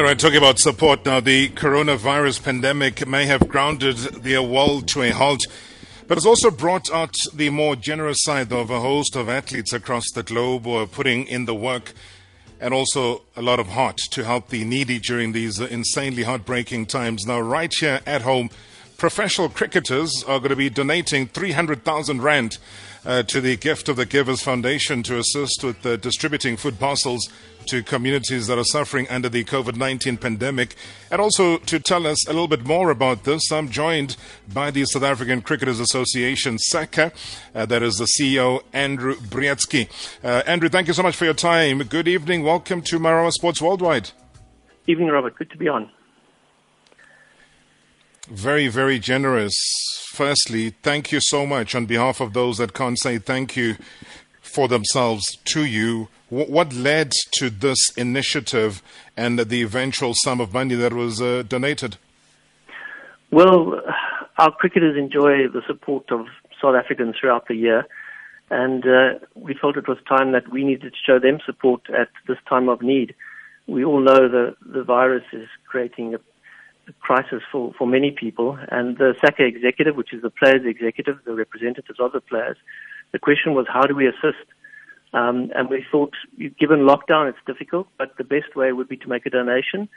All right, talking about support now, the coronavirus pandemic may have grounded the world to a halt, but it's also brought out the more generous side of a host of athletes across the globe who are putting in the work and also a lot of heart to help the needy during these insanely heartbreaking times. Now, right here at home, professional cricketers are going to be donating 300,000 Rand uh, to the Gift of the Givers Foundation to assist with uh, distributing food parcels to communities that are suffering under the COVID 19 pandemic. And also to tell us a little bit more about this, I'm joined by the South African Cricketers Association, SACA. Uh, that is the CEO, Andrew Breetzke. Uh, Andrew, thank you so much for your time. Good evening. Welcome to Marawa Sports Worldwide. Evening, Robert. Good to be on. Very, very generous. Firstly, thank you so much on behalf of those that can't say thank you for themselves to you. What led to this initiative and the eventual sum of money that was uh, donated? Well, our cricketers enjoy the support of South Africans throughout the year, and uh, we felt it was time that we needed to show them support at this time of need. We all know that the virus is creating a crisis for, for many people. And the SACA executive, which is the players' executive, the representatives of the players, the question was how do we assist? Um, and we thought, given lockdown, it's difficult, but the best way would be to make a donation.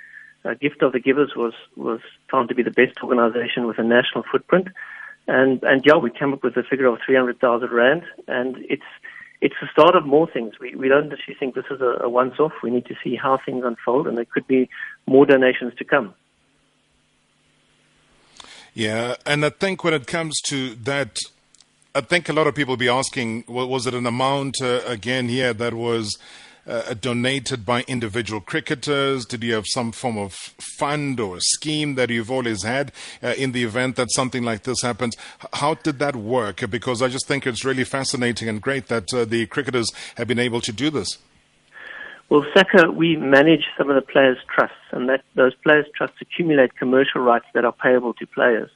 A Gift of the Givers was, was found to be the best organization with a national footprint. And, and yeah, we came up with a figure of 300,000 Rand. And it's, it's the start of more things. We, we don't actually think this is a, a once off. We need to see how things unfold, and there could be more donations to come. Yeah, and I think when it comes to that, I think a lot of people will be asking, was it an amount uh, again here that was uh, donated by individual cricketers? Did you have some form of fund or scheme that you've always had uh, in the event that something like this happens? How did that work? Because I just think it's really fascinating and great that uh, the cricketers have been able to do this. Well, SACA, we manage some of the players' trusts, and that those players' trusts accumulate commercial rights that are payable to players.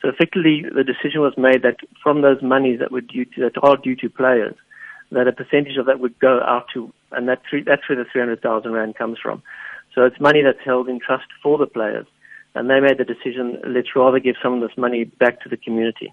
So effectively, the decision was made that from those monies that were due to, that are due to players, that a percentage of that would go out to, and that three, that's where the 300,000 rand comes from. So it's money that's held in trust for the players, and they made the decision, let's rather give some of this money back to the community.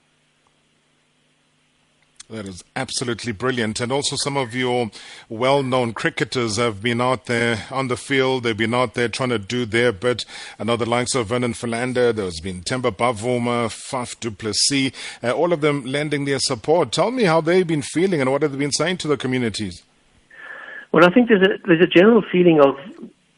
That is absolutely brilliant. And also, some of your well known cricketers have been out there on the field. They've been out there trying to do their bit. I know the likes of Vernon Philander, there's been Temba Bavuma, Faf du Plessis, uh, all of them lending their support. Tell me how they've been feeling and what have they been saying to the communities? Well, I think there's a, there's a general feeling of,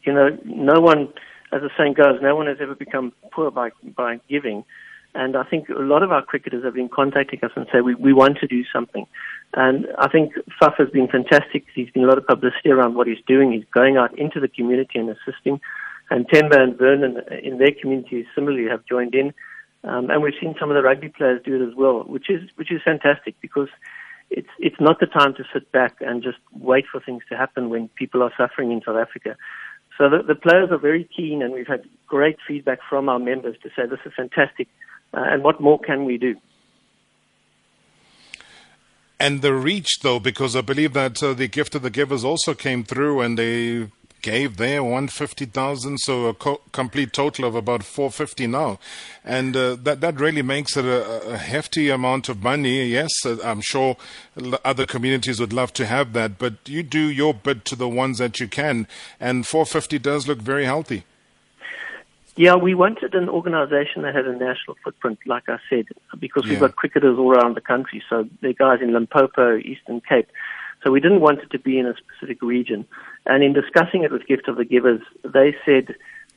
you know, no one, as the saying goes, no one has ever become poor by, by giving. And I think a lot of our cricketers have been contacting us and say we, we want to do something. And I think Faf has been fantastic. He's been a lot of publicity around what he's doing. He's going out into the community and assisting. And Temba and Vernon in their communities similarly have joined in. Um, and we've seen some of the rugby players do it as well, which is which is fantastic because it's it's not the time to sit back and just wait for things to happen when people are suffering in South Africa. So the, the players are very keen, and we've had great feedback from our members to say this is fantastic. Uh, and what more can we do? And the reach, though, because I believe that uh, the gift of the givers also came through and they gave there 150,000, so a co- complete total of about 450 now. And uh, that, that really makes it a, a, hefty amount of money. Yes, uh, I'm sure other communities would love to have that, but you do your bit to the ones that you can. And 450 does look very healthy. Yeah, we wanted an organization that had a national footprint, like I said, because we've got cricketers all around the country. So there are guys in Limpopo, Eastern Cape. So we didn't want it to be in a specific region. And in discussing it with Gift of the Givers, they said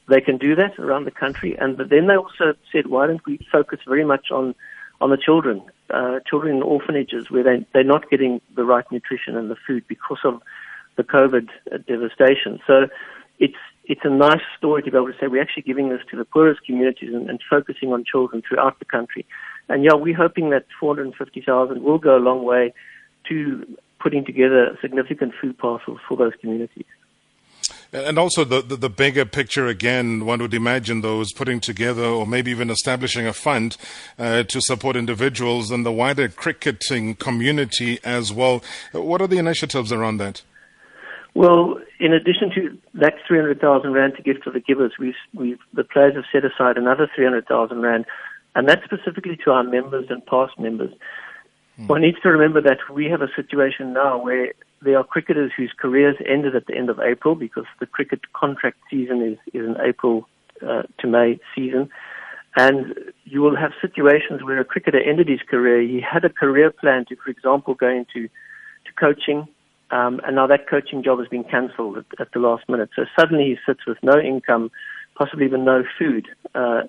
they can do that around the country. And but then they also said, why don't we focus very much on on the children, uh, children in orphanages where they they're not getting the right nutrition and the food because of the COVID devastation. So it's it's a nice story to be able to say we're actually giving this to the poorest communities and, and focusing on children throughout the country. And yeah, we're hoping that 450,000 will go a long way to putting together significant food parcels for those communities. And also the, the, the, bigger picture again, one would imagine those putting together or maybe even establishing a fund uh, to support individuals and the wider cricketing community as well. What are the initiatives around that? Well, in addition to that 300,000 rand to give to the givers, we've, we've, the players have set aside another 300,000 rand, and that's specifically to our members and past members. Mm. One needs to remember that we have a situation now where there are cricketers whose careers ended at the end of April because the cricket contract season is, is an April uh, to May season. And you will have situations where a cricketer ended his career. He had a career plan to, for example, go into to coaching, um, and now that coaching job has been cancelled at, at, the last minute. So suddenly he sits with no income, possibly even no food. Uh,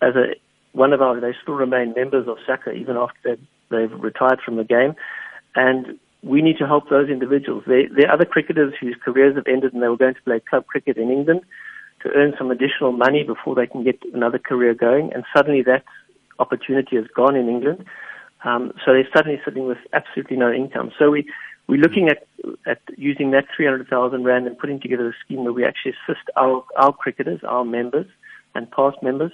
as a one of our, they still remain members of SACA even after they've, they've retired from the game, and we need to help those individuals. There, there are other cricketers whose careers have ended and they were going to play club cricket in England to earn some additional money before they can get another career going, and suddenly that opportunity has gone in England. Um, so they're suddenly sitting with absolutely no income. So we we're looking at at using that 300,000 rand and putting together a scheme where we actually assist our our cricketers, our members, and past members,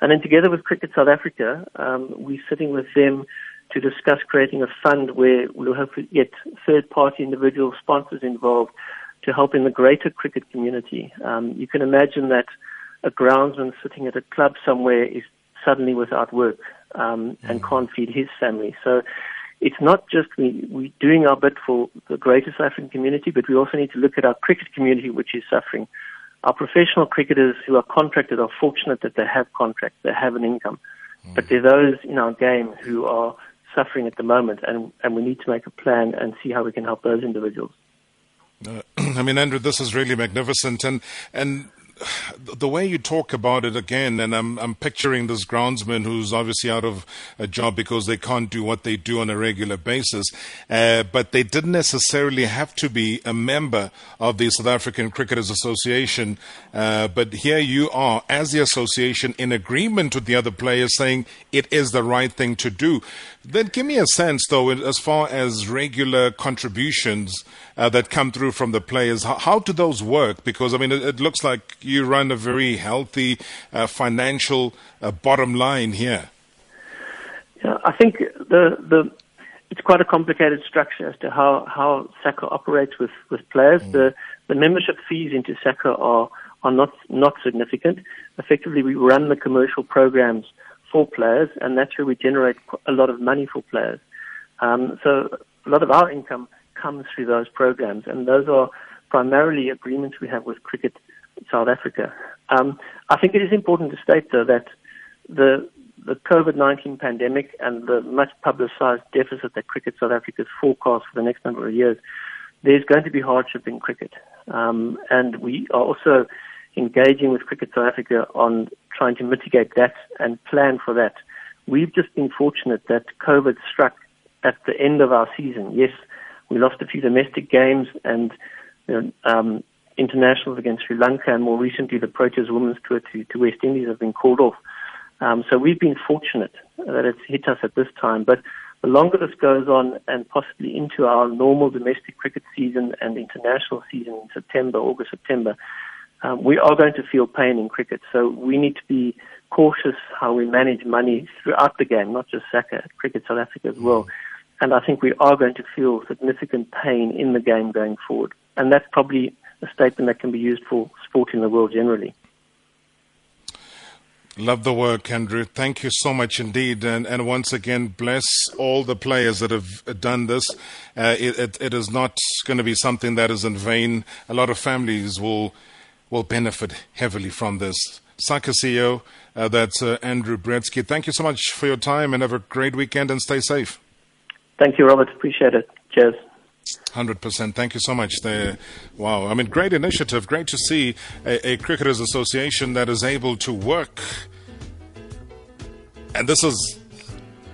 and then together with Cricket South Africa, um, we're sitting with them to discuss creating a fund where we'll hopefully get third-party individual sponsors involved to help in the greater cricket community. Um, you can imagine that a groundsman sitting at a club somewhere is suddenly without work um, and mm. can't feed his family. So it's not just we, we're doing our bit for the greater South African community, but we also need to look at our cricket community, which is suffering. Our professional cricketers who are contracted are fortunate that they have contracts, they have an income. Mm. But there are those in our game who are suffering at the moment, and, and we need to make a plan and see how we can help those individuals. Uh, I mean, Andrew, this is really magnificent, and and the way you talk about it again, and I'm I'm picturing this groundsman who's obviously out of a job because they can't do what they do on a regular basis, uh, but they didn't necessarily have to be a member of the South African Cricketers Association. Uh, but here you are, as the association, in agreement with the other players, saying it is the right thing to do. Then give me a sense, though, as far as regular contributions uh, that come through from the players. How, how, do those work? Because I mean, it, it looks like you run a very healthy uh, financial uh, bottom line here. Yeah, I think the the it's quite a complicated structure as to how how SACA operates with with players. Mm. The the membership fees into SACA are are not not significant. Effectively, we run the commercial programs for players, and that's where we generate a lot of money for players. Um, so a lot of our income comes through those programs, and those are primarily agreements we have with Cricket South Africa. Um, I think it is important to state, though, that the the COVID-19 pandemic and the much publicized deficit that Cricket South Africa is forecast for the next number of years, there's going to be hardship in cricket. Um, and we are also engaging with Cricket South Africa on trying to mitigate that and plan for that. We've just been fortunate that COVID struck at the end of our season. Yes, we lost a few domestic games and you know, um, internationals against Sri Lanka, and more recently the Proteas Women's Tour to, to West Indies have been called off. Um, so we've been fortunate that it's hit us at this time. But the longer this goes on, and possibly into our normal domestic cricket season and international season in September, August, September, um, we are going to feel pain in cricket. So we need to be cautious how we manage money throughout the game, not just SACA, Cricket South Africa as well. And I think we are going to feel significant pain in the game going forward. And that's probably a statement that can be used for sport in the world generally. Love the work, Andrew. Thank you so much indeed. And, and once again, bless all the players that have done this. Uh, it, it, it is not going to be something that is in vain. A lot of families will will benefit heavily from this. SACA CEO, uh, that's uh, Andrew Breetzke. Thank you so much for your time and have a great weekend and stay safe. Thank you, Robert. Appreciate it. Cheers. 100%. Thank you so much. There. Wow. I mean, great initiative. Great to see a, a Cricketers Association that is able to work. And this is,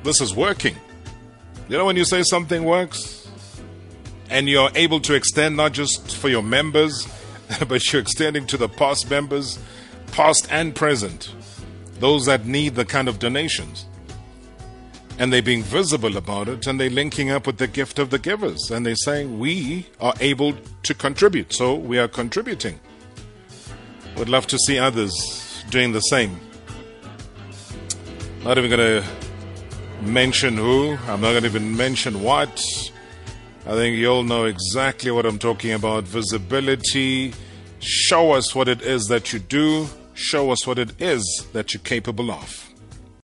this is working. You know, when you say something works and you're able to extend not just for your members, but you're extending to the past members, past and present, those that need the kind of donations. And they're being visible about it and they're linking up with the gift of the givers. And they're saying, we are able to contribute, so we are contributing. Would love to see others doing the same. Not even going to mention who, I'm not going to even mention what. I think you all know exactly what I'm talking about. Visibility. Show us what it is that you do. Show us what it is that you're capable of.